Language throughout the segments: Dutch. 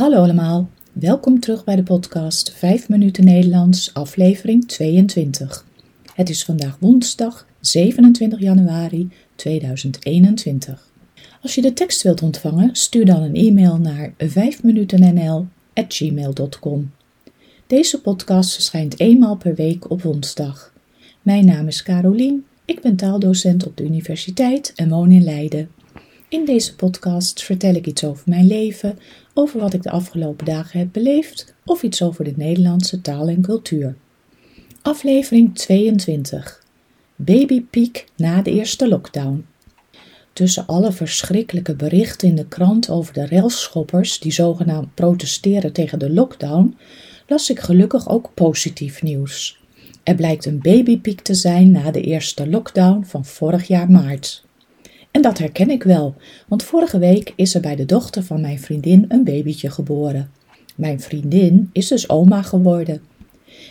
Hallo allemaal, welkom terug bij de podcast 5 minuten Nederlands, aflevering 22. Het is vandaag woensdag 27 januari 2021. Als je de tekst wilt ontvangen, stuur dan een e-mail naar 5minutennl@gmail.com. Deze podcast verschijnt eenmaal per week op woensdag. Mijn naam is Carolien, ik ben taaldocent op de universiteit en woon in Leiden. In deze podcast vertel ik iets over mijn leven, over wat ik de afgelopen dagen heb beleefd of iets over de Nederlandse taal en cultuur. Aflevering 22. Babypiek na de eerste lockdown. Tussen alle verschrikkelijke berichten in de krant over de railschoppers die zogenaamd protesteren tegen de lockdown, las ik gelukkig ook positief nieuws. Er blijkt een babypiek te zijn na de eerste lockdown van vorig jaar maart. En dat herken ik wel, want vorige week is er bij de dochter van mijn vriendin een babytje geboren. Mijn vriendin is dus oma geworden.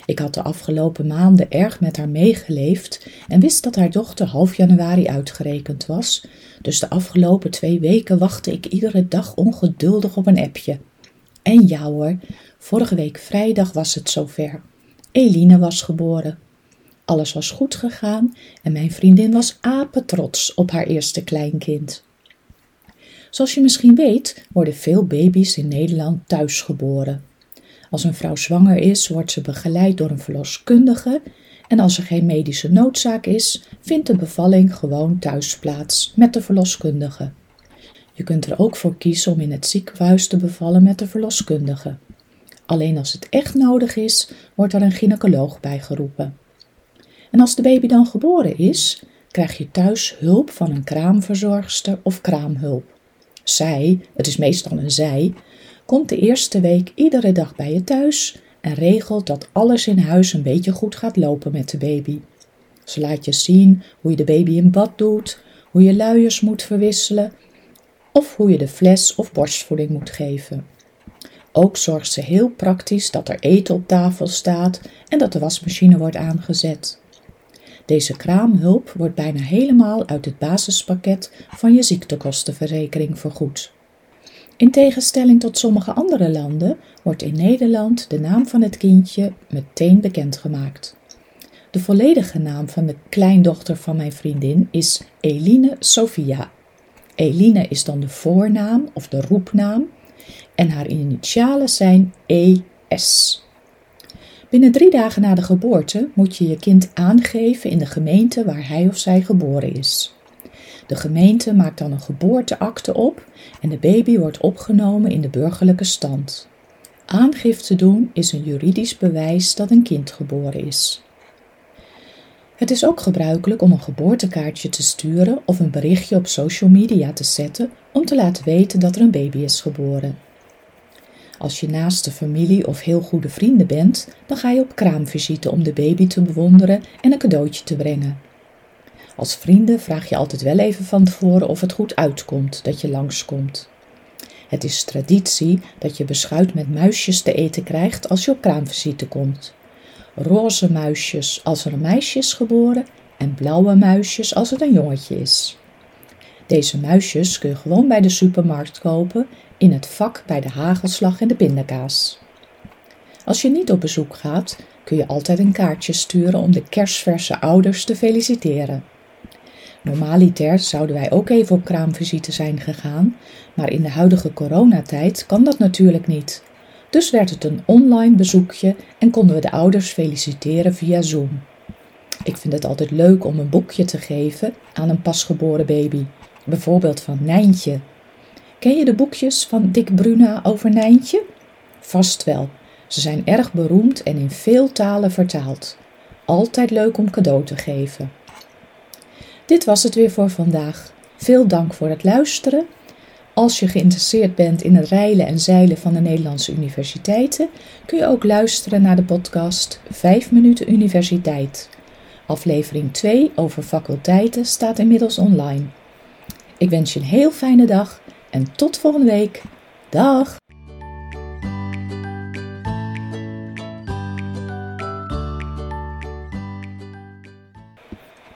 Ik had de afgelopen maanden erg met haar meegeleefd en wist dat haar dochter half januari uitgerekend was, dus de afgelopen twee weken wachtte ik iedere dag ongeduldig op een appje. En ja hoor, vorige week vrijdag was het zover. Eline was geboren. Alles was goed gegaan en mijn vriendin was apetrots op haar eerste kleinkind. Zoals je misschien weet, worden veel baby's in Nederland thuis geboren. Als een vrouw zwanger is, wordt ze begeleid door een verloskundige en als er geen medische noodzaak is, vindt de bevalling gewoon thuis plaats met de verloskundige. Je kunt er ook voor kiezen om in het ziekenhuis te bevallen met de verloskundige. Alleen als het echt nodig is, wordt er een gynaecoloog bijgeroepen. En als de baby dan geboren is, krijg je thuis hulp van een kraamverzorgster of kraamhulp. Zij, het is meestal een zij, komt de eerste week iedere dag bij je thuis en regelt dat alles in huis een beetje goed gaat lopen met de baby. Ze laat je zien hoe je de baby in bad doet, hoe je luiers moet verwisselen of hoe je de fles of borstvoeding moet geven. Ook zorgt ze heel praktisch dat er eten op tafel staat en dat de wasmachine wordt aangezet. Deze kraamhulp wordt bijna helemaal uit het basispakket van je ziektekostenverzekering vergoed. In tegenstelling tot sommige andere landen wordt in Nederland de naam van het kindje meteen bekendgemaakt. De volledige naam van de kleindochter van mijn vriendin is Eline Sophia. Eline is dan de voornaam of de roepnaam en haar initialen zijn ES. Binnen drie dagen na de geboorte moet je je kind aangeven in de gemeente waar hij of zij geboren is. De gemeente maakt dan een geboorteakte op en de baby wordt opgenomen in de burgerlijke stand. Aangifte doen is een juridisch bewijs dat een kind geboren is. Het is ook gebruikelijk om een geboortekaartje te sturen of een berichtje op social media te zetten om te laten weten dat er een baby is geboren. Als je naast de familie of heel goede vrienden bent, dan ga je op kraamvisite om de baby te bewonderen en een cadeautje te brengen. Als vrienden vraag je altijd wel even van tevoren of het goed uitkomt dat je langskomt. Het is traditie dat je beschuit met muisjes te eten krijgt als je op kraamvisite komt. Roze muisjes als er een meisje is geboren en blauwe muisjes als het een jongetje is. Deze muisjes kun je gewoon bij de supermarkt kopen in het vak bij de hagelslag en de pindakaas. Als je niet op bezoek gaat, kun je altijd een kaartje sturen om de kerstverse ouders te feliciteren. Normaliter zouden wij ook even op kraamvisite zijn gegaan, maar in de huidige coronatijd kan dat natuurlijk niet. Dus werd het een online bezoekje en konden we de ouders feliciteren via Zoom. Ik vind het altijd leuk om een boekje te geven aan een pasgeboren baby, bijvoorbeeld van Nijntje. Ken je de boekjes van Dick Bruna over Nijntje? Vast wel. Ze zijn erg beroemd en in veel talen vertaald. Altijd leuk om cadeau te geven. Dit was het weer voor vandaag. Veel dank voor het luisteren. Als je geïnteresseerd bent in het reilen en zeilen van de Nederlandse universiteiten, kun je ook luisteren naar de podcast 5 minuten universiteit. Aflevering 2 over faculteiten staat inmiddels online. Ik wens je een heel fijne dag en tot volgende week. Dag!